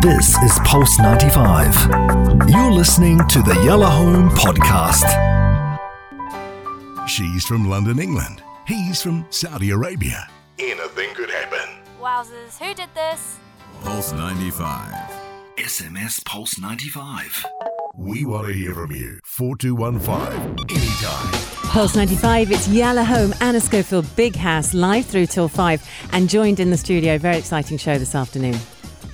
This is Pulse 95. You're listening to the Yalla Home Podcast. She's from London, England. He's from Saudi Arabia. Anything could happen. Wowzers, who did this? Pulse 95. SMS Pulse 95. We want to hear from you. 4215. Anytime. Pulse 95, it's Yalla Home, Anna Schofield, Big Hass, live through till 5, and joined in the studio. Very exciting show this afternoon.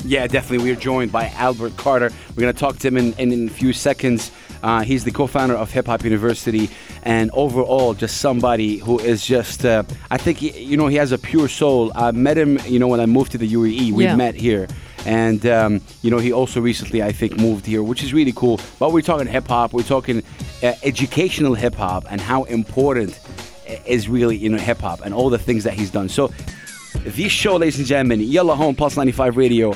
Yeah, definitely. We are joined by Albert Carter. We're going to talk to him in, in, in a few seconds. Uh, he's the co-founder of Hip Hop University, and overall, just somebody who is just. Uh, I think he, you know he has a pure soul. I met him, you know, when I moved to the UAE. We Yeah. met here, and um, you know he also recently, I think, moved here, which is really cool. But we're talking hip hop. We're talking uh, educational hip hop and how important is really you know hip hop and all the things that he's done. So this show, ladies and gentlemen, Yalla Home Pulse 95 Radio.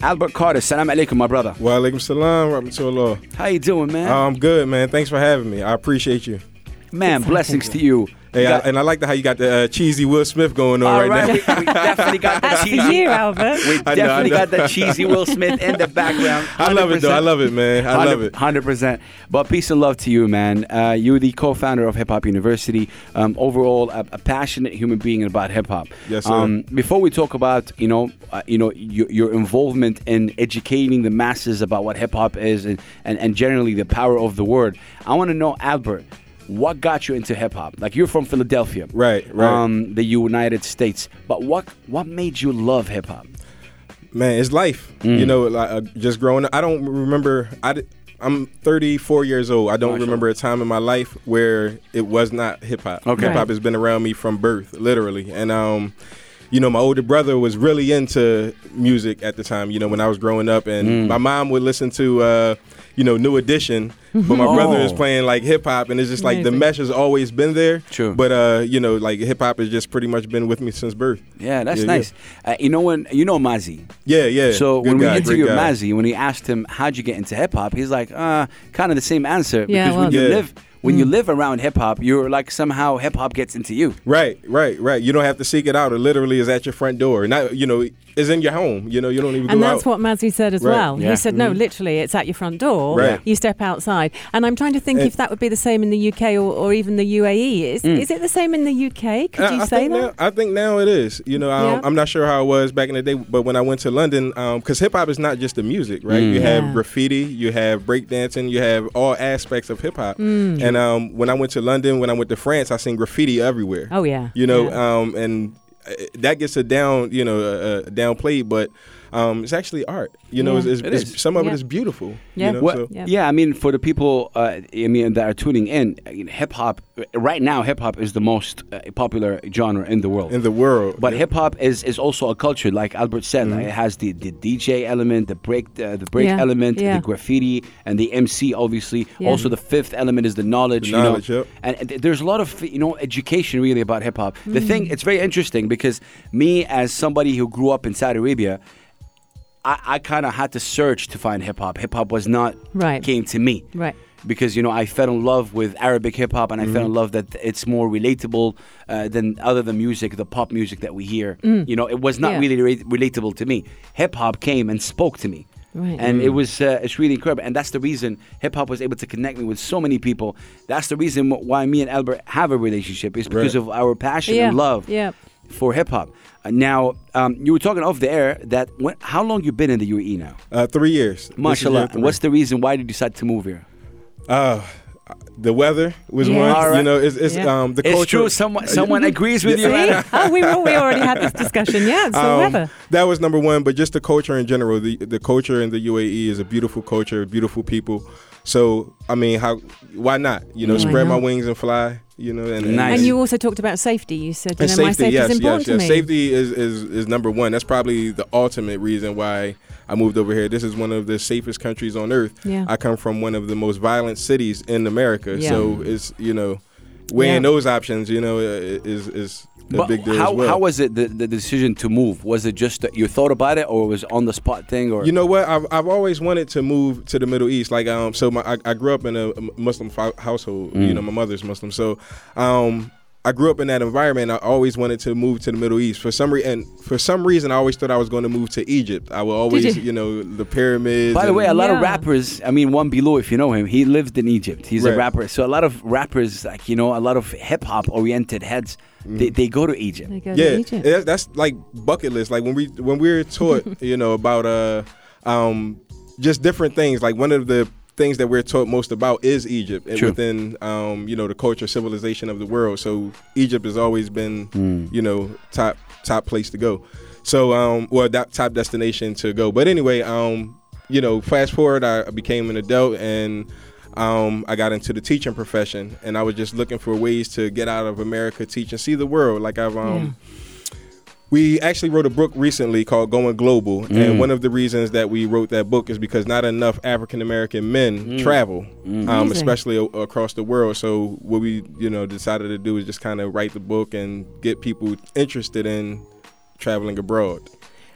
Albert Carter, salam alaikum, my brother. Wa alaikum salam, rahmatullah. How you doing, man? I'm good, man. Thanks for having me. I appreciate you. man, blessings to you. Hey, You I, and I like the, how you got the uh, cheesy Will Smith going on all right, right, now. we, we definitely got the That's cheesy. you, Albert. We I know, I definitely know. got the cheesy Will Smith in the background. I love it though. I love it, man. I love it. Hundred percent. But peace and love to you, man. Uh, you're the co-founder of Hip Hop University. Um, overall, a, a passionate human being about hip hop. Yes, sir. Um, before we talk about, you know, uh, you know, your, your involvement in educating the masses about what hip hop is and, and and generally the power of the word, I want to know, Albert. What got you into hip hop? Like you're from Philadelphia, Right, right. Um, the United States. But what what made you love hip hop? Man, it's life. Mm. You know, like uh, just growing up. I don't remember. I I'm 34 years old. I don't remember a time in my life where it was not hip hop. Okay. Hip hop has been around me from birth, literally. And um, you know, my older brother was really into music at the time. You know, when I was growing up, and Mm. my mom would listen to, uh, you know, New Edition, but my brother is Oh. playing like hip hop, and it's just like the mesh has always been there. True. But uh, you know, like hip hop has just pretty much been with me since birth. Yeah, that's Yeah, nice. Uh, you know when you know Mazzy. Yeah, yeah. So Good when guy, we interviewed guy. Mazzy, when he asked him how'd you get into hip hop, he's like, uh, kind of the same answer. Yeah, because when you Yeah. live when you live around hip hop, you're like somehow hip hop gets into you. Right, right, right. You don't have to seek it out. It literally is at your front door. Not, you know, is in your home. You know, you don't even And go that's out. what Mazzy said as Right. well. Yeah. He said, no, literally, it's at your front door. Right. You step outside. And I'm trying to think And- if that would be the same in the UK or, or even the UAE. Is, is it the same in the UK? Could Uh, you I say think that? Now, I think now it is. You know, um, Yeah. I'm not sure how it was back in the day, but when I went to London, because hip hop is not just the music, right? You have Yeah. graffiti, you have breakdancing, you have all aspects of hip hop. Mm. And um, when I went to London, when I went to France, I seen graffiti everywhere. Oh, yeah. You know, Yeah. um, and uh, that gets a down, you know, uh, uh, downplayed, but um, it's actually art. You know, Yeah. it's, it's, It it's- some of Yeah. it is beautiful. Yeah. You know, Well, so- Yeah. yeah. I mean, for the people, uh, I mean, that are tuning in, uh, you know, hip hop right now, hip hop is the most uh, popular genre in the world. in the world. But hip hop is, is also a culture, like Albert said. Mm-hmm. Like it has the, the DJ element, the break uh, the break Yeah, element, yeah. the graffiti, and the MC. Obviously, Yeah. also the fifth element is the knowledge. The knowledge, you know, yep. and th- there's a lot of you know education really about hip hop. The Mm. thing, it's very interesting because me as somebody who grew up in Saudi Arabia. I, I kind of had to search to find hip hop. Hip hop was not Right. came to me Right. because you know I fell in love with Arabic hip hop and I Mm-hmm. fell in love that it's more relatable uh, than other than music, the pop music that we hear. You know, it was not Mm. Yeah. really re- relatable to me. Hip hop came and spoke to me. Right. And it was uh, it's really incredible, and that's the reason hip hop was able to connect me with so many people. That's the reason why me and Albert have a relationship is because Right. of our passion Yeah. and love Yeah. For hip hop. Uh, now, um, you were talking off the air that when, how long you been in the UAE now? uh, three years. This is year. What's the reason why did you decide to move here? Uh, the weather was Yeah. one. All right. You know, it's, it's Yeah. um the It's culture. true. Someone someone agrees with you. Right? oh, we, we already had this discussion. Yeah, it's the Um, weather. That was number one, but just the culture in general. The the culture in the UAE is a beautiful culture, beautiful people. So I mean, how? Why not? You know, Why spread my wings and fly. You know, and, Nice. And you also talked about safety. You said, you and know, my safety, safety yes, is important yes, yes. to me. Safety is, is is number one. That's probably the ultimate reason why I moved over here. This is one of the safest countries on earth. Yeah. I come from one of the most violent cities in America, Yeah. so it's you know, weighing Yeah. those options, you know, uh, is is a big deal how, as well. how was it the, the decision to move? Was it just that you thought about it, or was it on the spot thing? Or You know what? I've, I've always wanted to move to the Middle East. Like, um, so my, I, I grew up in a Muslim household. Mm. You know, my mother's Muslim. So, um, I grew up in that environment. I always wanted to move to the Middle East for some reason. For some reason, I always thought I was going to move to Egypt. I would always, you? you? know, the pyramids. By the and- way, a lot of rappers. I mean, one below, if you know him, he lived in Egypt. He's a rapper. So a lot of rappers, like you know, a lot of hip hop oriented heads, Mm. they, they go to Egypt. They go to yeah, Egypt. that's, that's like bucket list. Like when we when we were taught, you know, about uh, um, just different things. Like one of the things that we're taught most about is Egypt, and True. within um, you know the culture civilization of the world. So Egypt has always been, you know, top top place to go. So um, well, that top destination to go. But anyway, um, you know, fast forward, I became an adult and. Um, I got into the teaching profession, and I was just looking for ways to get out of America, teach and see the world. Like I've um, we actually wrote a book recently called Going Global, and mm. one of the reasons that we wrote that book is because not enough African American men mm. travel, mm. um, especially o- across the world. So what we, you know, decided to do is just kind of write the book and get people interested in traveling abroad.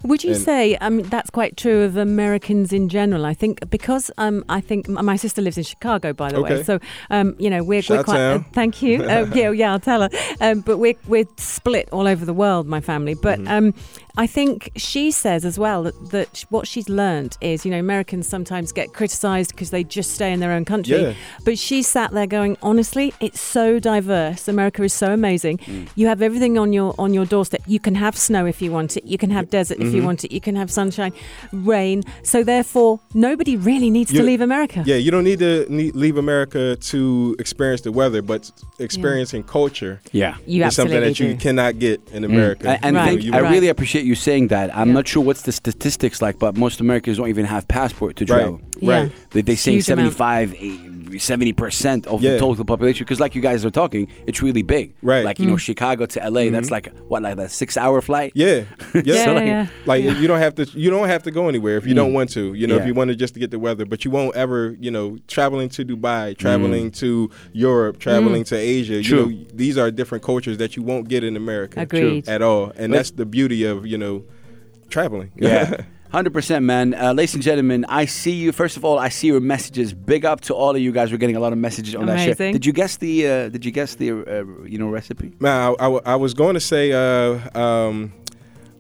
Would you And- say um, that's quite true of Americans in general? I think because um, I think my sister lives in Chicago, by the way. So um, you know we're, we're quite. Uh, thank you. Uh, yeah, yeah, I'll tell her. Um, but we're we're split all over the world, my family. But Mm-hmm. I think she says as well that, that what she's learned is, you know, Americans sometimes get criticised because they just stay in their own country. Yeah. But she sat there going, honestly, it's so diverse. America is so amazing. Mm. You have everything on your on your doorstep. You can have snow if you want it. You can have desert if Mm-hmm. you want it. You can have sunshine, rain. So therefore, nobody really needs to leave America. Yeah, you don't need to need, leave America to experience the weather, but experiencing culture Yeah. You is something absolutely that you cannot get in America. And, and Right, thank- you I really right. Appreciate you saying that. I'm Yeah. not sure what's the statistics like, but most Americans don't even have passport to Right, travel. Yeah. right. They, they say Huge amount. 75, eh, 70% of the total population. Because, like you guys are talking, it's really big. Right. Mm-hmm. Like, you know, Chicago to LA, that's like, what, like a six hour flight? Yeah, yeah. Yeah, So, like, yeah. Like you don't have to you don't have to go anywhere if you don't want to. You know, Yeah. if you want to just to get the weather, but you won't ever, you know, traveling to Dubai, traveling to Europe, traveling to Asia. True. You know, these are different cultures that you won't get in America. Agreed. At all. And But- that's the beauty of, you know, traveling. Yeah. 100%, man. Uh, ladies and gentlemen, I see you. First of all, I see your messages. Big up to all of you guys. We're getting a lot of messages on that shit. Did you guess the, uh, did you guess the, uh, you know, recipe? Man, I, I, I was going to say uh um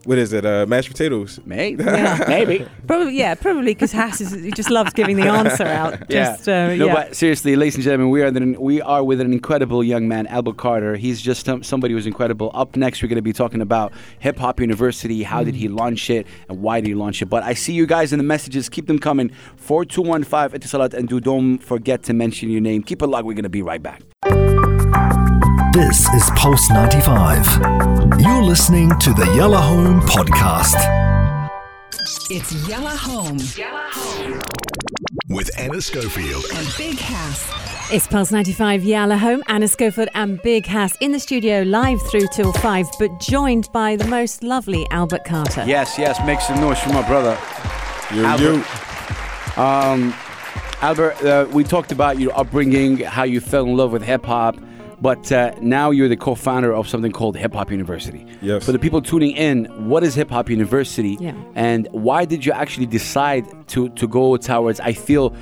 what is it? Uh mashed potatoes. Maybe. Maybe. Probably, yeah, probably because Hass is, he just loves giving the answer out. Just, yeah. uh, no, yeah. but seriously, ladies and gentlemen, we are the, we are with an incredible young man, Albert Carter. He's just some, somebody who's incredible. Up next, we're going to be talking about Hip Hop University. How did he Mm. launch it, and why did he launch it? But I see you guys in the messages. Keep them coming. Four two one five Etisalat, and do don't forget to mention your name. Keep it locked. We're going to be right back. This is Pulse 95. You're listening to the Yalla Home Podcast. It's Yalla Home With Anna Schofield. and Big Hass. It's Pulse 95 Yalla Home, Anna Schofield and Big Hass in the studio live through till 5, but joined by the most lovely Albert Carter. Yes, yes. Make some noise for my brother. You, Albert. you. Um, Albert, uh, we talked about your upbringing, how you fell in love with hip hop, but uh, now you're the co-founder of something called Hip Hop University. Yes. For the people tuning in, what is Hip Hop University, Yeah. and why did you actually decide to to go towards? I feel.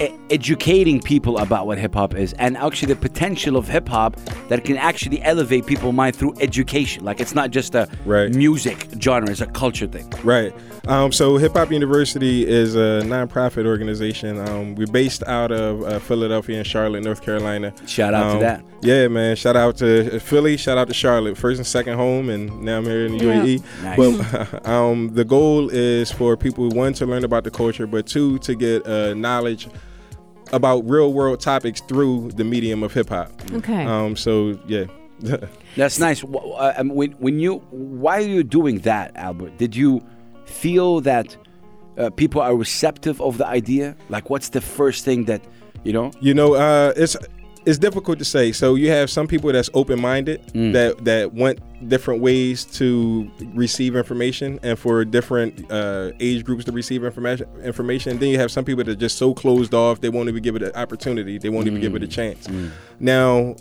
e- Educating people about what hip hop is, and actually the potential of hip hop that can actually elevate people's mind through education. Like it's not just a Right. music genre; it's a culture thing. Right. Um, so Hip Hop University is a nonprofit organization. Um, we're based out of uh, Philadelphia and Charlotte, North Carolina. Shout out to Um, that. Yeah, man. Shout out to Philly. Shout out to Charlotte. First and second home, and now I'm here in the Yeah. UAE. Nice. But um, the goal is for people one to learn about the culture, but two to get uh, knowledge about real world topics through the medium of hip hop. Okay. Um, so yeah. That's nice. Wh- uh, when, when you, why are you doing that, Albert? Did you feel that uh, people are receptive of the idea? Like, what's the first thing that, you know? You know, uh, it's it's difficult to say. So you have some people that's open minded Mm. that that want different ways to receive information and for different uh, age groups to receive information. Information. then you have some people that are just so closed off they won't even give it an opportunity. They won't even give Mm. it a chance. Now.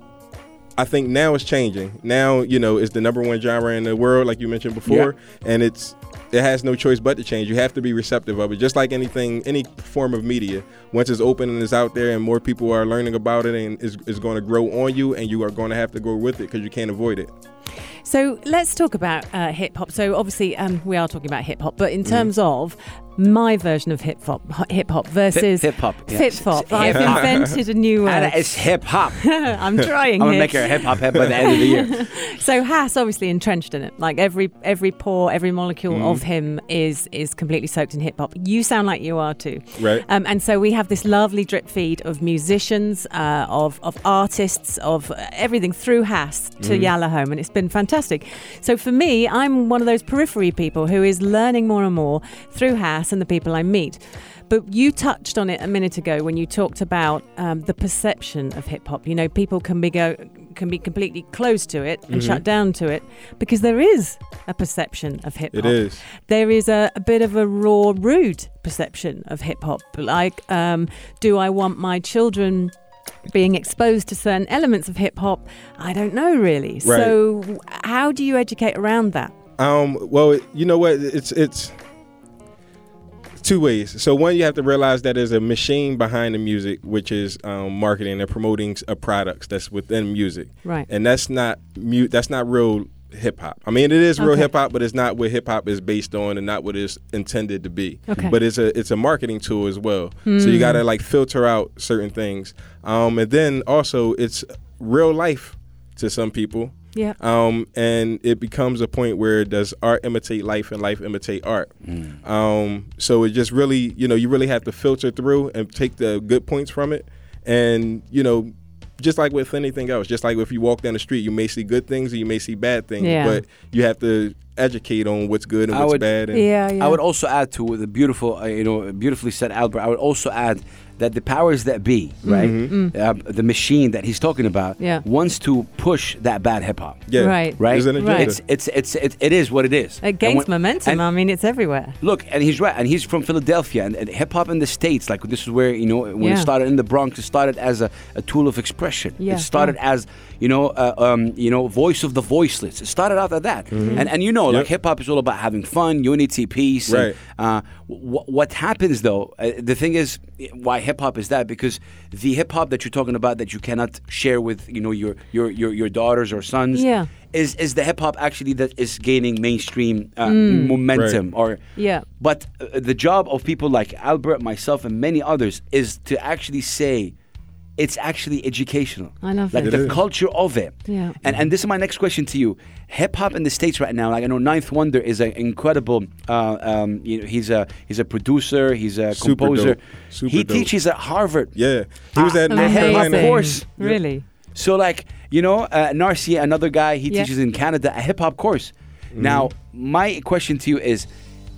I think now it's changing. Now, you know, it's the number one genre in the world, like you mentioned before, and it's it has no choice but to change. You have to be receptive of it, just like anything, any form of media. Once it's open and it's out there, and more people are learning about it, and is is going to grow on you, and you are going to have to go with it because you can't avoid it. So let's talk about uh, hip hop. So obviously, um, we are talking about hip hop, but in Mm. terms of my version of hip hop, hip hop versus Hip hop. hip hop, I've invented a new word. It's hip hop. I'm trying. I'm gonna make her a hip hop head by the end of the year. So Hass obviously entrenched in it. Like every every pore, every molecule Mm-hmm. of him is is completely soaked in hip hop. You sound like you are too. Right. Um, and so we have this lovely drip feed of musicians, uh, of of artists, of everything through Hass to Mm-hmm. Yalla Home, and it's been fantastic. So for me, I'm one of those periphery people who is learning more and more through Hass and the people I meet. But you touched on it a minute ago when you talked about um, the perception of hip hop. You know, people can be go can be completely closed to it and Mm-hmm. shut down to it because there is a perception of hip hop. It is. There is a, a bit of a raw, rude perception of hip hop. Like, um, do I want my children? Being exposed to certain elements of hip hop, I don't know really. So, how do you educate around that? Um, well, you know what? It's it's two ways. So one, you have to realize that there's a machine behind the music, which is um, marketing and promoting a products that's within music, Right. and that's not mute. That's not real hip hop. I mean, it is real Okay. hip hop, but it's not what hip hop is based on, and not what it's intended to be. Okay. But it's a it's a marketing tool as well. So you got to like filter out certain things, um, and then also it's real life to some people. Yeah. Um, and it becomes a point where does art imitate life and life imitate art? Um, so it just really, you know, you really have to filter through and take the good points from it. And, you know, just like with anything else, just like if you walk down the street, you may see good things or you may see bad things, Yeah. but you have to educate on what's good and I what's would- bad. And Yeah, yeah. I would also add to the beautiful, uh, you know, beautifully said Albert. I would also add that the powers that be, right, uh, the machine that he's talking about, Mm-hmm. Yeah. wants to push that bad hip hop. yeah, Right. Right, There's an agenda. Right. It's it's it's it, it is what it is. It gains when- momentum. and- I mean, it's everywhere. Look, and he's right, and he's from Philadelphia, and, and hip hop in the states, like this is where you know when Yeah. it started in the Bronx, it started as a, a tool of expression. Yeah, it started as you know, uh, um, you know, voice of the voiceless. It started out at that, and and you know, like Mm-hmm. Hip hop is all about having fun, unity, peace. Right. And, uh, wh- what happens though? Uh, the thing is, why hip hop is that? Because the hip hop that you're talking about that you cannot share with you know your your your, your daughters or sons. Yeah. Is, is the hip hop actually that is gaining mainstream uh, momentum or Mm. Yeah. but uh, the job of people like Albert, myself, and many others is to actually say it's actually educational. I love like it. It the culture of it. Yeah. And and this is my next question to you. Hip hop in the states right now, like I know Ninth Wonder is an incredible. Uh, um, you know, he's a he's a producer. He's a Super composer. dope. Super he dope. teaches at Harvard. yeah, he was Ah, at the North hip hop Carolina. course. Really? So like you know, uh, Narcy, another guy, he Yeah. teaches in Canada a hip hop course. Mm-hmm. Now, my question to you is.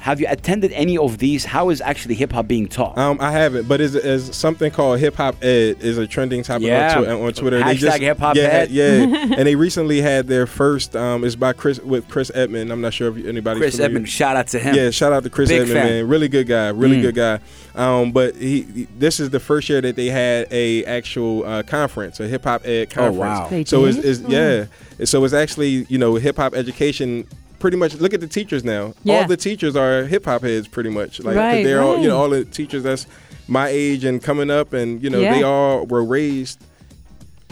Have you attended any of these? How is actually hip hop being taught? Um, I haven't, but is is something called hip hop ed is a trending topic Yeah. on, twi- on Twitter. Hashtag hip hop yeah, ed. yeah, and they recently had their first. Um, it's by Chris with Chris Emdin. I'm not sure if anybody. Chris Emdin, shout out to him. Yeah, shout out to Chris Big Emdin, fan. man. Really good guy. Really Mm. good guy. Um, but he, he- this is the first year that they had a actual uh, conference, a hip hop ed conference. Oh, wow. They So it's, it's yeah. So it's actually you know hip hop education. Pretty much, look at the teachers now. Yeah. All the teachers are hip hop heads, pretty much. Like Right, they're all you know all the teachers that's my age and coming up, and you know Yeah. they all were raised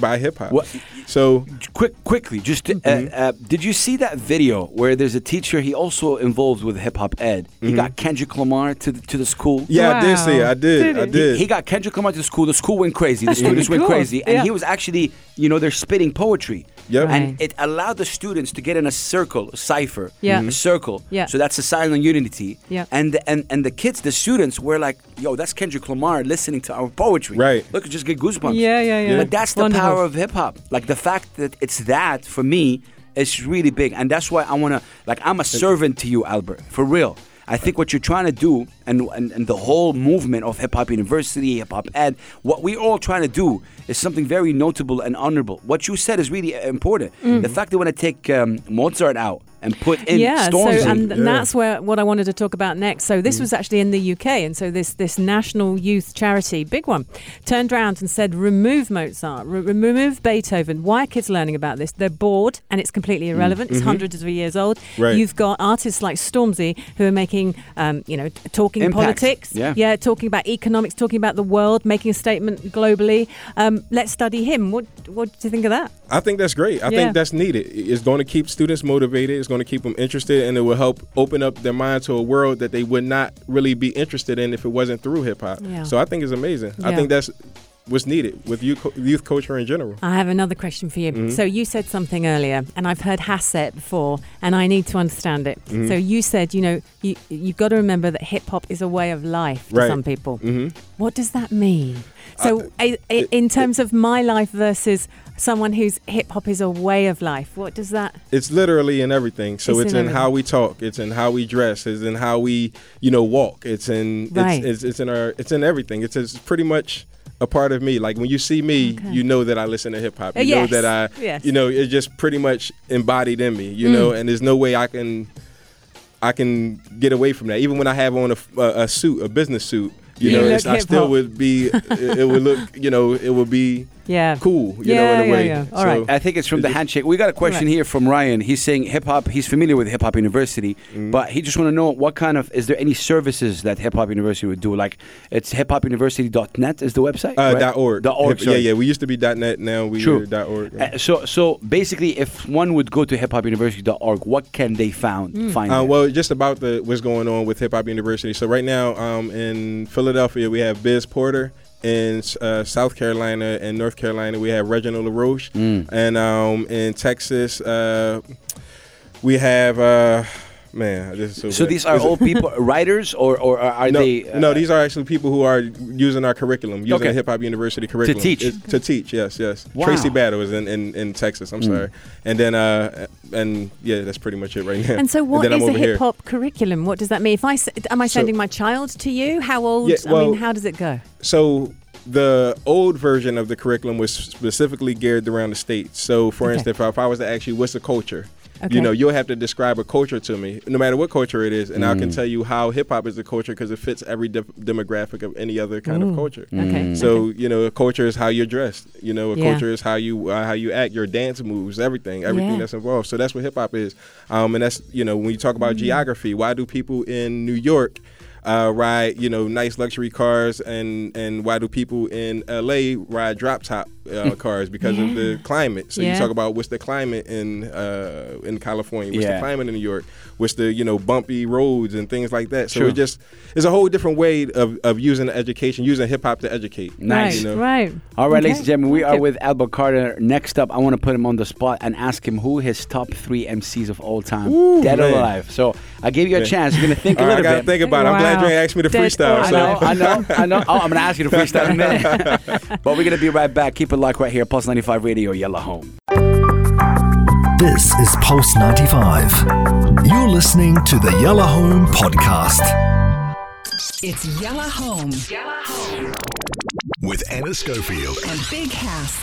by hip hop. What- So Quick, quickly, just uh, Mm-hmm. uh, did you see that video where there's a teacher? He also involved with hip hop ed. He got Kendrick Lamar to the, to the school. Mm-hmm. yeah, I did see it. I did. Did I did. He got Kendrick Lamar to the school. The school went crazy. The students went Cool. crazy, and Yeah. he was actually, you know, they're spitting poetry. Yep. Right. And it allowed the students to get in a circle, a cipher, Yeah. a circle. Yeah. So that's a sign silent unity. Yeah. And and and the kids, the students, were like, "Yo, that's Kendrick Lamar listening to our poetry." Right. Look, just get goosebumps. Yeah, yeah, yeah. But that's the Wonderful. power of hip hop. Like the fact that it's that for me is really big, and that's why I wanna like I'm a servant to you, Albert, for real. I think what you're trying to do, and, and, and the whole movement of Hip Hop University, Hip Hop Ed, what we're all trying to do is something very notable and honorable. What you said is really important. Mm. The fact they want to take um, Mozart out and put in yeah, so and Yeah. that's where what I wanted to talk about next. So this was actually in the UK, and so this this national youth charity, big one, turned around and said, remove Mozart, re- remove Beethoven. Why are kids learning about this? They're bored, and it's completely irrelevant. It's hundreds of years old. Right. You've got artists like Stormzy who are making, um, you know, talking Impact. politics, Yeah. yeah, talking about economics, talking about the world, making a statement globally. Um, let's study him. What what do you think of that? I think that's great. I Yeah. think that's needed. It's going to keep students motivated. It's going to keep them interested, and it will help open up their mind to a world that they would not really be interested in if it wasn't through hip hop. Yeah. So I think it's amazing. I think that's what's needed with youth, youth culture in general. I have another question for you. Mm-hmm. So you said something earlier, and I've heard Hass say before, and I need to understand it. Mm-hmm. So you said, you know, you you've got to remember that hip hop is a way of life to Right. some people. hmm What does that mean? So, I, I, in terms of my life versus someone whose hip hop is a way of life, what does that? It's literally in everything. So It's it's, in how we talk. It's in how we dress. It's in how we, you know, walk. It's in Right. it's, it's, it's in our it's in everything. It's, it's pretty much a part of me. Like when you see me, Okay. you know that I listen to hip hop. You Uh, know that I, Yes. you know, it's just pretty much embodied in me. You Mm. know, and there's no way I can I can get away from that. Even when I have on a, a, a suit, a business suit, you You know, it's, I still would be. It, it would look, you know, it would be Yeah. cool. You Yeah, know, in a yeah, way. yeah. All right. I think it's from the handshake. We got a question Right. here from Ryan. He's saying hip hop. He's familiar with Hip Hop University, Mm-hmm. but he just want to know what kind of is there any services that Hip Hop University would do? Like it's hiphopuniversity.net is the website. Uh, right? dot org. Dot org. Hip- yeah, yeah. We used to be dot net. Now we True. are dot org. Uh, so, so basically, if one would go to hiphopuniversity.org, what can they found Hmm. find? Uh, well, just about the what's going on with Hip Hop University. So right now, um, in Philadelphia, we have Biz Porter. In uh, South Carolina and North Carolina, we have Reginald LaRoche, Mm. and um, in Texas, uh, we have uh, man. This is so. so bad. these are This is- all people writers, or or are no, they? uh, no, these are actually people who are using our curriculum, using Okay. the Hip Hop University curriculum to teach. It- to teach, yes, yes. Wow. Tracy Battle is in, in, in Texas. I'm Mm. sorry, and then uh, and yeah, that's pretty much it right now. And so, what then I'm is a hip hop curriculum? What does that mean? If I s- am I So- sending my child to you? How old? Yeah, I well- mean, how does it go? So the old version of the curriculum was specifically geared around the states. So, for Okay. instance, if I, if I was to ask you, what's the culture? Okay. You know, you'll have to describe a culture to me, no matter what culture it is, and I Mm. can tell you how hip hop is a culture because it fits every de- demographic of any other kind Ooh. of culture. Okay. So you know, a culture is how you're dressed. You know, a Yeah. culture is how you uh, how you act, your dance moves, everything, everything Yeah. that's involved. So that's what hip hop is. Um, and that's you know, when you talk about Mm-hmm. geography, why do people in New York uh, ride you know nice luxury cars, and and why do people in L.A. ride drop top uh, cars because of the climate? So Yeah. you talk about what's the climate in uh, in California, what's Yeah. the climate in New York, what's the you know bumpy roads and things like that. So True. it just it's a whole different way of, of using education, using hip hop to educate. Nice. You know? Right. All right, Okay. ladies and gentlemen, we are with Albert Carter. Next up, I want to put him on the spot and ask him who his top three MCs of all time, Ooh, dead or alive. So I gave you a Yeah. chance. You're gonna think a All right, I little gotta bit. think about it. I'm glad Wow. Dre asked me to Dead freestyle. or I know, I know, I know. Oh, I'm gonna ask you to freestyle in a minute. but we're gonna be right back. Keep it locked right here, Pulse 95 Radio, Yalla Home. This is Pulse 95. You're listening to the Yalla Home Podcast. It's Yalla Home. Yalla Home. With Anna Schofield. And Big Hass.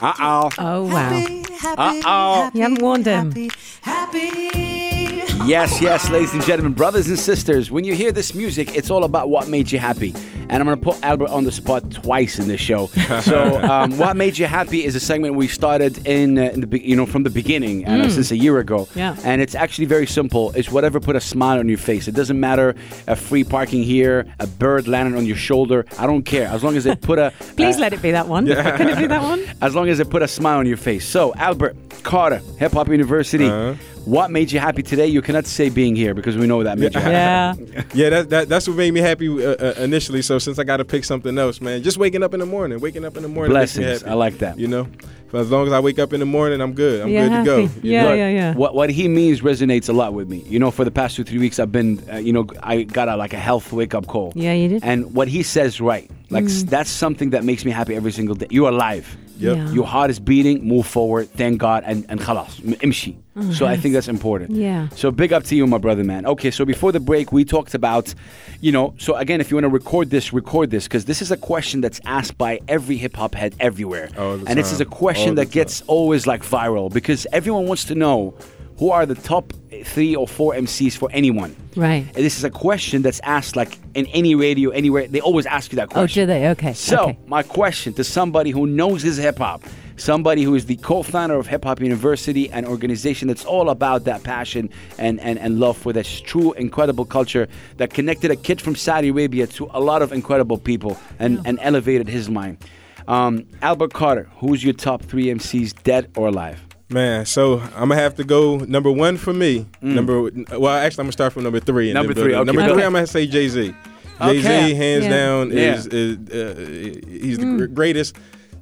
Uh oh. Oh wow. Uh oh. You haven't warned him. Yes, yes, ladies and gentlemen, brothers and sisters, when you hear this music, it's all about what made you happy. And I'm going to put Albert on the spot twice in this show. So, um, what made you happy is a segment we started in, uh, in the be- you know from the beginning, uh, since a year ago. Yeah. And it's actually very simple. It's whatever put a smile on your face. It doesn't matter a free parking here, a bird landing on your shoulder. I don't care as long as it put a. Please uh, let it be that one. Yeah. Can it be that one? as long as it put a smile on your face. So, Albert Carter, Hip Hop University. Uh-huh. What made you happy today? You cannot say being here because we know that made you happy. Yeah. Yeah, that, that that's what made me happy uh, uh, initially. So since I got to pick something else, man, just waking up in the morning, waking up in the morning makes me Blessings. happy. I like that. You know, for as long as I wake up in the morning, I'm good. I'm You're good to go. Yeah, know? yeah, yeah. What what he means resonates a lot with me. You know, for the past two three weeks, I've been, uh, you know, I got a like a health wake up call. Yeah, you did. And what he says, right? Like s- that's something that makes me happy every single day. You're alive. Yep. Yeah. Your heart is beating. Move forward. Thank God. And and khalas. m- imshi. So I think that's important. Yeah. So big up to you, my brother, man. Okay, so before the break, we talked about, you know, so again, if you want to record this, record this, because this is a question that's asked by every hip hop head everywhere. All the and this is a question All that gets always like viral because everyone wants to know who are the top three or four MCs for anyone? Right. And this is a question that's asked like in any radio, anywhere. They always ask you that question. Oh, do they? Okay. So, okay. my question to somebody who knows his hip hop, somebody who is the co founder of Hip Hop University, an organization that's all about that passion and, and, and love for this true, incredible culture that connected a kid from Saudi Arabia to a lot of incredible people and, and elevated his mind. Um, Albert Carter, who's your top three MCs, dead or alive? Man, so I'm gonna have to go number one for me. Number well, actually, I'm gonna start from number three. and Mm. Number three, okay. Number three, Okay. I'm gonna say Jay Z. Jay Z, Okay. hands Yeah. down, Yeah. is, is uh, he's the greatest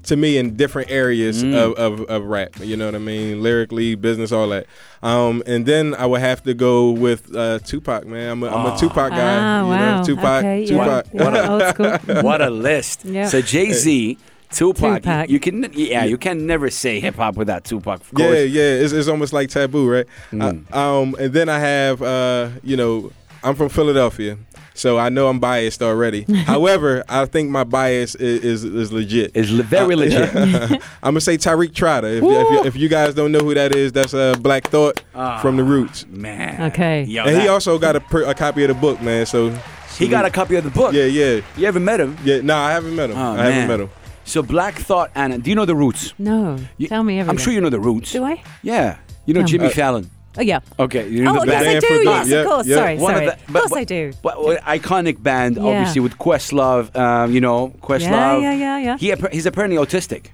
to me in different areas Mm. of, of, of rap. You know what I mean? Lyrically, business, all that. Um, and then I would have to go with uh, Tupac. Man, I'm a, I'm a Tupac guy. Ah, you wow. know, Tupac. okay, Tupac. Yeah. yeah. Old school. what a list. Yeah. So, Jay Z. Tupac, Tupac. you can yeah, you can never say hip hop without Tupac. Of course. Yeah, yeah, it's, it's almost like taboo, right? Mm. Uh, um, and then I have, uh, you know, I'm from Philadelphia, so I know I'm biased already. However, I think my bias is is, is legit. It's le- very legit. I'm gonna say Tariq Trotter. If, if, you, if you guys don't know who that is, that's uh, Black Thought from the Roots, Man. Okay. Yo, and he also got a, per, a copy of the book, man. So he got a copy of the book. yeah, yeah, You ever met him? yeah. No, I haven't met him. Oh, I man. haven't met him. So Black Thought, Anna. Do you know the Roots? No. You- Tell me everything. I'm sure you know the Roots. Do I? Yeah. You know Tell. Jimmy Fallon. Oh, yeah. Okay. You know Oh, the yes, band. I do. Yes, of course. Yeah, Sorry. One sorry. of Of, the, but- course but- I do. But, what iconic band, Yeah. obviously, with Questlove. Um, you know, Questlove. Yeah, yeah, yeah, yeah. He, he's apparently autistic.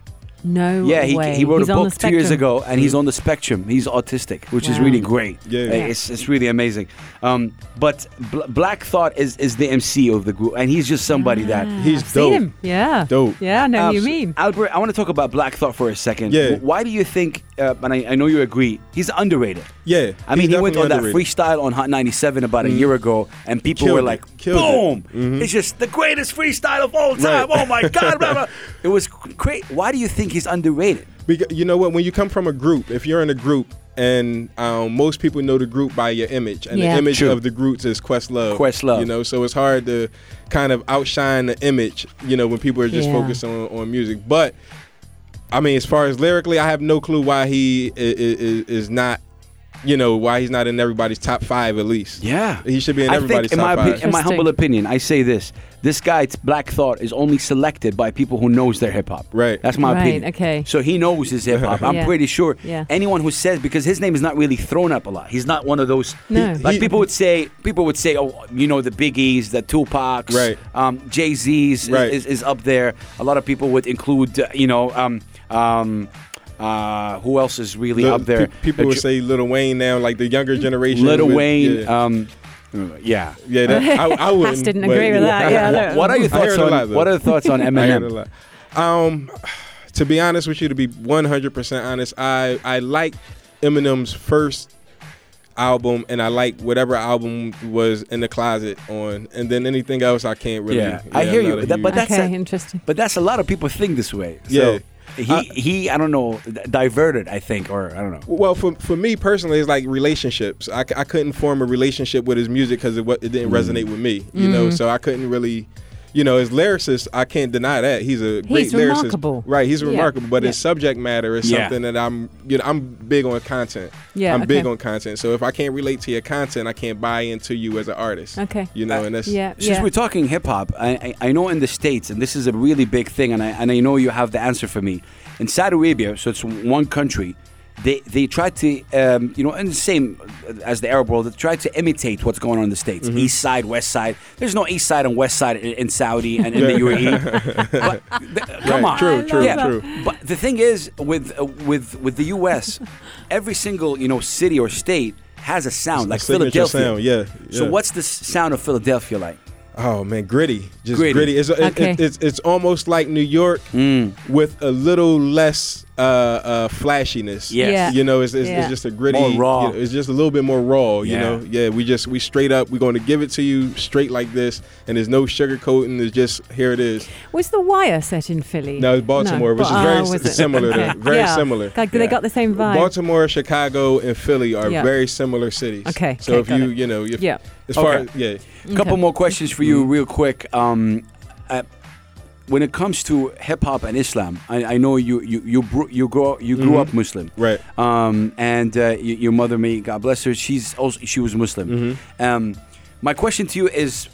No Yeah, he, way. he wrote He's a book two years ago, and he's on the spectrum. He's autistic, which is really great. Yeah. Uh, it's, it's really amazing. Um, but Bl- Black Thought is, is the MC of the group, and he's just somebody that. He's I've dope. seen him. Yeah. Dope. Yeah, I know what you mean. Albert, I want to talk about Black Thought for a second. Yeah. Why do you think, uh, and I, I know you agree, he's underrated? Yeah, I mean, he went on definitely that freestyle on Hot 97 about a year ago, and people Killed were it. like, Killed it. boom! It's just the greatest freestyle of all time. Right. Oh my God. blah, blah. It was great. Why do you think he's underrated? Because you know what? When you come from a group, if you're in a group, and um, most people know the group by your image, and Yeah. the image True. of the groups is Questlove. Questlove. You know, so it's hard to kind of outshine the image. You know, when people are just Yeah. focused on on music. But I mean, as far as lyrically, I have no clue why he is, is not. You know why he's not in everybody's top five at least. Yeah. he should be in I everybody's think, in my, top opi- five. in my humble opinion, I say this: this guy, Black Thought, is only selected by people who knows their hip hop. Right. That's my Right, opinion. okay. So he knows his hip hop. I'm Yeah. pretty sure. Yeah. Anyone who says because his name is not really thrown up a lot. He's not one of those. No. Like He- people would say, people would say, oh, you know, the Biggies, the Tupacs, Right. Um, Jay Z's Right. is, is up there. A lot of people would include, uh, you know, um, um, uh, who else is really Lil- up there? pe- people Uh, would say Lil Wayne now, like the younger generation. Little with- Wayne. Yeah, Um, yeah. yeah that, I, I wouldn't. didn't but- agree with that, yeah. What are your thoughts on lot. What are the thoughts on I heard a Eminem? Um, to be honest with you, to be 100% honest, I I like Eminem's first album, and I like whatever album was in the closet on, and then anything else I can't really. Yeah, I hear I'm you, not but that- but that's okay, a- interesting. But that's a lot of people think this way. So Yeah. He Uh, he I don't know diverted I think or I don't know. Well, for for me personally, it's like relationships. I, I couldn't form a relationship with his music because it, it didn't Mm. resonate with me, you know. So I couldn't really, you know, as lyricist, I can't deny that he's a great He's lyricist. remarkable. Right, he's Yeah. remarkable. But his subject matter is Yeah. something that I'm, you know, I'm big on content. Yeah, I'm big on content. So if I can't relate to your content, I can't buy into you as an artist. Okay. You know, uh, and that's Yeah, Since yeah. we're talking hip hop, I, I I know in the states, and this is a really big thing, and I and I know you have the answer for me. In Saudi Arabia, so it's one country. They they try to um, you know, and the same as the Arab world, they try to imitate what's going on in the states. Mm-hmm. East side, west side. There's no east side and west side in, in Saudi and in the UAE. But th- come Right, on, true, true, yeah. true. But the thing is, with uh, with with the U.S., every single you know city or state has a sound like Philadelphia. sound, yeah, So what's the sound of Philadelphia like? Oh man, gritty, just Gritty. gritty. It's, Okay. it- it's it's almost like New York Mm. with a little less uh, uh, flashiness. Yes. Yeah. You know, it's, it's, Yeah. it's just a gritty. More raw. you know, it's just a little bit more raw. You know, yeah. We just we straight up. We're going to give it to you straight like this, and there's no sugarcoating. It's just here it is. Was the Wire set in Philly? No, it's Baltimore, which Ba- is very oh, s- it? similar to- Okay. very Yeah. similar. Like Yeah. they got the same vibe. Baltimore, Chicago, and Philly are Yeah. very similar cities. Okay, So okay, if got you it. you know if, Yeah. As far Okay. as yeah Couple Okay. more questions for you, real quick. Um, uh, when it comes to hip hop and Islam, I, I know you you you bro- you grow you grew up Muslim, Mm-hmm. Right. Um, and uh, y- your mother, may God bless her, she's also she was Muslim. Mm-hmm. Um, my question to you is,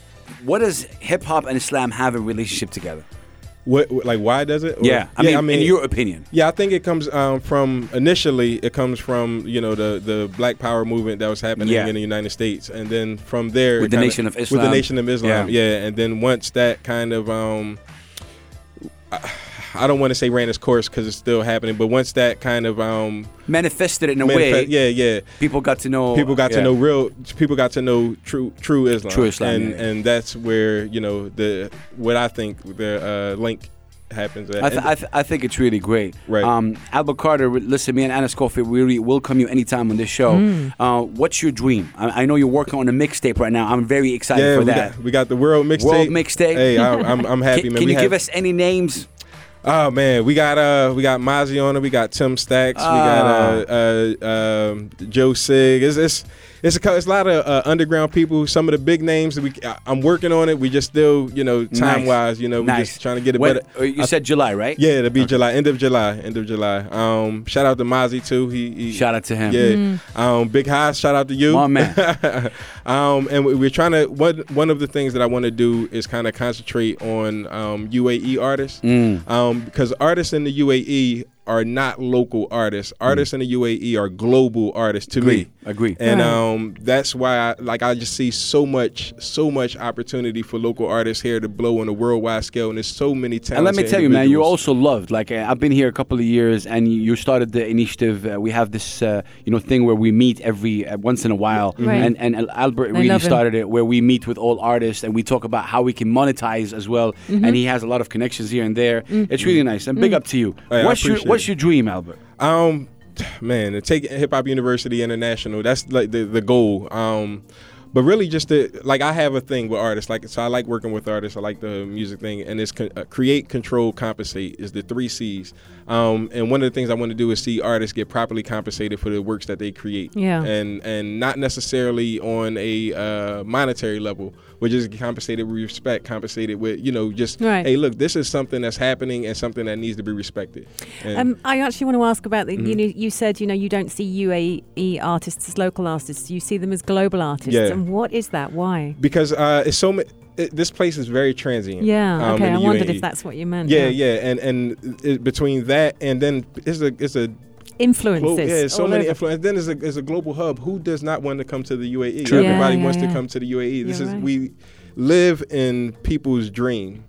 what does hip hop and Islam have a relationship together? What, what- like why does it? Or- Yeah, I mean, in your opinion. Yeah, I think it comes um, from initially it comes from you know the the Black Power movement that was happening Yeah. in the United States, and then from there With the kinda- Nation of with Islam. the Nation of Islam, Yeah. yeah. and then once that kind of um, I, I don't want to say ran its course because it's still happening, but once that kind of um, Manifested it in a manifest- way. yeah, yeah, People got to know. people got yeah. to know real people got to know true true Islam. True Islam, and yeah, yeah. and that's where you know the what I think the uh, link happens at. I, th- I, th- I think it's really great. Right. Um, Albert Carter, listen, me and Anna Schofield, we really welcome you anytime on this show. Mm. Uh, what's your dream? I, I know you're working on a mixtape right now. I'm very excited yeah, for we that. got, we got the world mixtape. World mixtape. Hey, I, I'm I'm happy, can man. can We you have- give us any names? Oh man, we got uh we got Mozzie on it. We got Tim Stacks. Ah. We got uh, uh um, Joe Sig. It's it's it's a, it's a lot of uh, underground people. Some of the big names. that We I- I'm working on it. We just still you know time wise. You know we Nice. just trying to get it When- better. uh, you I- said July, right? Yeah, it'll be July, end of July, end of July. Um, shout out to Mozzie too. He, he Shout out to him. Yeah. Um, Big High, shout out to you. My man. um, and we- we're trying to one one of the things that I want to do is kind of concentrate on um, UAE artists. Mm. Um, because artists in the UAE are not local artists. Artists in the UAE are global artists to Agree. me. Agree. And Right. um, that's why I like I just see so much so much opportunity for local artists here to blow on a worldwide scale and there's so many talented And let me tell you, man, you're also loved. Like uh, I've been here a couple of years, and you- you started the initiative. Uh, we have this, uh, you know, thing where we meet every uh, once in a while, Right. and and Albert I really started it, where we meet with all artists and we talk about how we can monetize as well. Mm-hmm. And he has a lot of connections here and there. It's really nice. And big up to you. Hey, what's your appreciate What's your dream, Albert? Um, man, to take Hip Hop University International, that's like the the goal. Um, but really, just to like, I have a thing with artists. Like, so I like working with artists. I like the music thing, and it's con- uh, create, control, compensate is the three C's. Um, and one of the things I want to do is see artists get properly compensated for the works that they create. Yeah. And and not necessarily on a uh, monetary level, but is compensated with respect, compensated with you know just Right. hey, look, this is something that's happening and something that needs to be respected. And- Um, I actually want to ask about the. Mm-hmm. You know, you said you know you don't see UAE artists as local artists. You see them as global artists. Yeah. And what is that? Why? because uh, it's so it, this place is very transient. Yeah. um, okay. I wondered UAE. if that's what you meant. Yeah, yeah, and and it, between that and then it's a it's a Influences. glo- yeah, so many over. influence. Then it's a it's a global hub. Who does not want to come to the UAE? True. Everybody Yeah, yeah, wants yeah. to come to the UAE. This You're is right. we live in people's dream.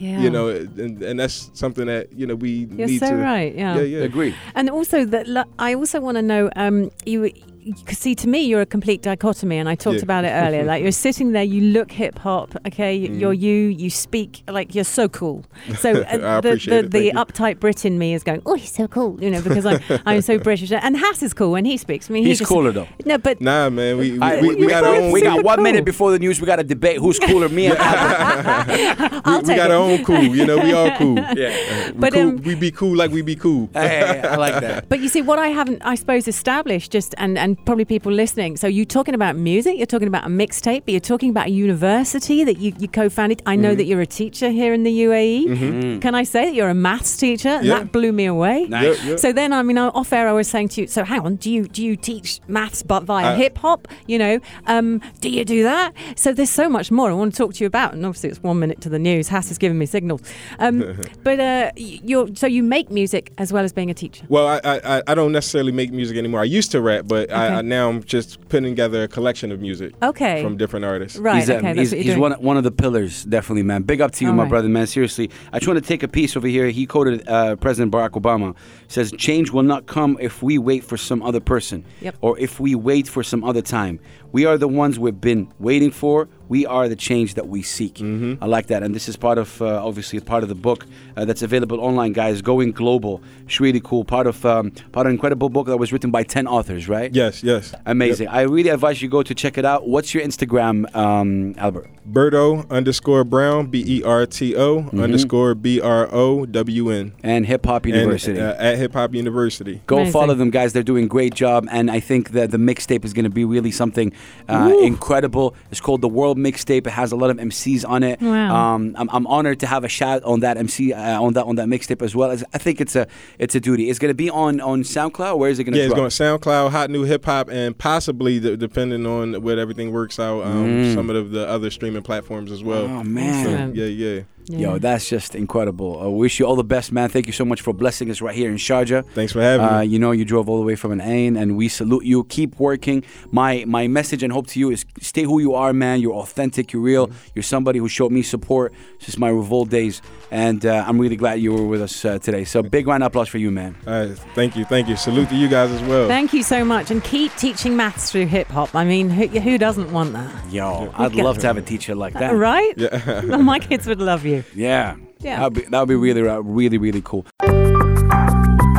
Yeah. You know, and, and that's something that you know we You're need so to. right. Yeah. Yeah, yeah. Agree. And also that lo- I also want to know um you because see to me you're a complete dichotomy and I talked Yeah. about it earlier like you're sitting there you look hip hop okay Mm. you're you you speak like you're so cool so uh, I the the, it. the uptight Brit in me is going oh he's so cool you know because I'm, I'm so British and Hass is cool when he speaks I mean he He's just- cooler though. no but Nah, man, we we, I- we, we got our own. We got one cool. minute before the news. We got to debate who's cooler, me and I'll we, we got it. our own cool. You know, we all cool. yeah. We But, cool. um, we be cool like we be cool. Hey, I like that. But you see, what I haven't, I suppose, established just, and, and probably people listening. So you're talking about music, you're talking about a mixtape, but you're talking about a university that you, you co-founded. I Mm-hmm. know that you're a teacher here in the UAE. Can I say that you're a maths teacher? And Yeah. that blew me away. Nice. Yep, yep. So then, I mean, off air, I was saying to you. So hang on, do you do you teach maths but via Uh, hip hop? You know, um, do you do that? So there's so much more I want to talk to you about. And obviously, it's one minute to the news. Hass is giving me signals. Um, but uh, you're so you make music as well as being a teacher. Well, I, I I- I don't necessarily make music anymore. I used to rap, but I, Okay. I now I'm just putting together a collection of music Okay. from different artists. Right. he's, um, okay. he's, he's one, one of the pillars, definitely, man. Big up to you, All my right. brother, man. Seriously. I just want to take a piece over here. He quoted uh, President Barack Obama. says, Change will not come if we wait for some other person Yep. or if we wait for some other time. We are the ones we've been waiting for. We are the change that we seek. Mm-hmm. I like that. And this is part of, uh, obviously, part of the book uh, that's available online, guys. Going Global. It's really cool. Part of, um, part of an incredible book that was written by 10 authors, right? Yes, yes. Amazing. I really advise you go to check it out. What's your Instagram, um, Albert? Berto underscore Brown, B E R T O Mm-hmm. underscore B R O W N. And Hip Hop University. And, uh, at Hip Hop University. Go Amazing. follow them, guys. They're doing a great job, and I think that the mixtape is going to be really something uh, incredible. It's called the World mixtape. It has a lot of MCs on it. Wow. Um, I'm, I'm honored to have a shout on that MC uh, on that on that mixtape as well. I think it's a it's a duty. It's gonna be on on SoundCloud. Where is it gonna? Yeah, it's drop? going SoundCloud, Hot New Hip Hop, and possibly the, depending on where everything works out, um, some of the other streaming platforms as well. Mm. Oh man. Excellent. Yeah, yeah. Yeah. Yo, that's just incredible. I wish you all the best, man. Thank you so much for blessing us right here in Sharjah. Thanks for having Uh, me. you know, you drove all the way from Al Ain, and we salute you. Keep working. My my message and hope to you is stay who you are, man. You're authentic. You're real. Mm-hmm. You're somebody who showed me support since my revolt days, and uh, I'm really glad you were with us uh, today. So big round of applause for you, man. All right, thank you, thank you. Salute to you guys as well. Thank you so much, and keep teaching maths through hip hop. I mean, who, who doesn't want that? Yo, I'd love to have a teacher like that. Right? Yeah. My kids would love you. Yeah. Yeah. That'd be, that'd be really, uh, really, really cool.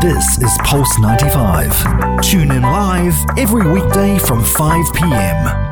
This is Pulse 95. Tune in live every weekday from 5 p.m.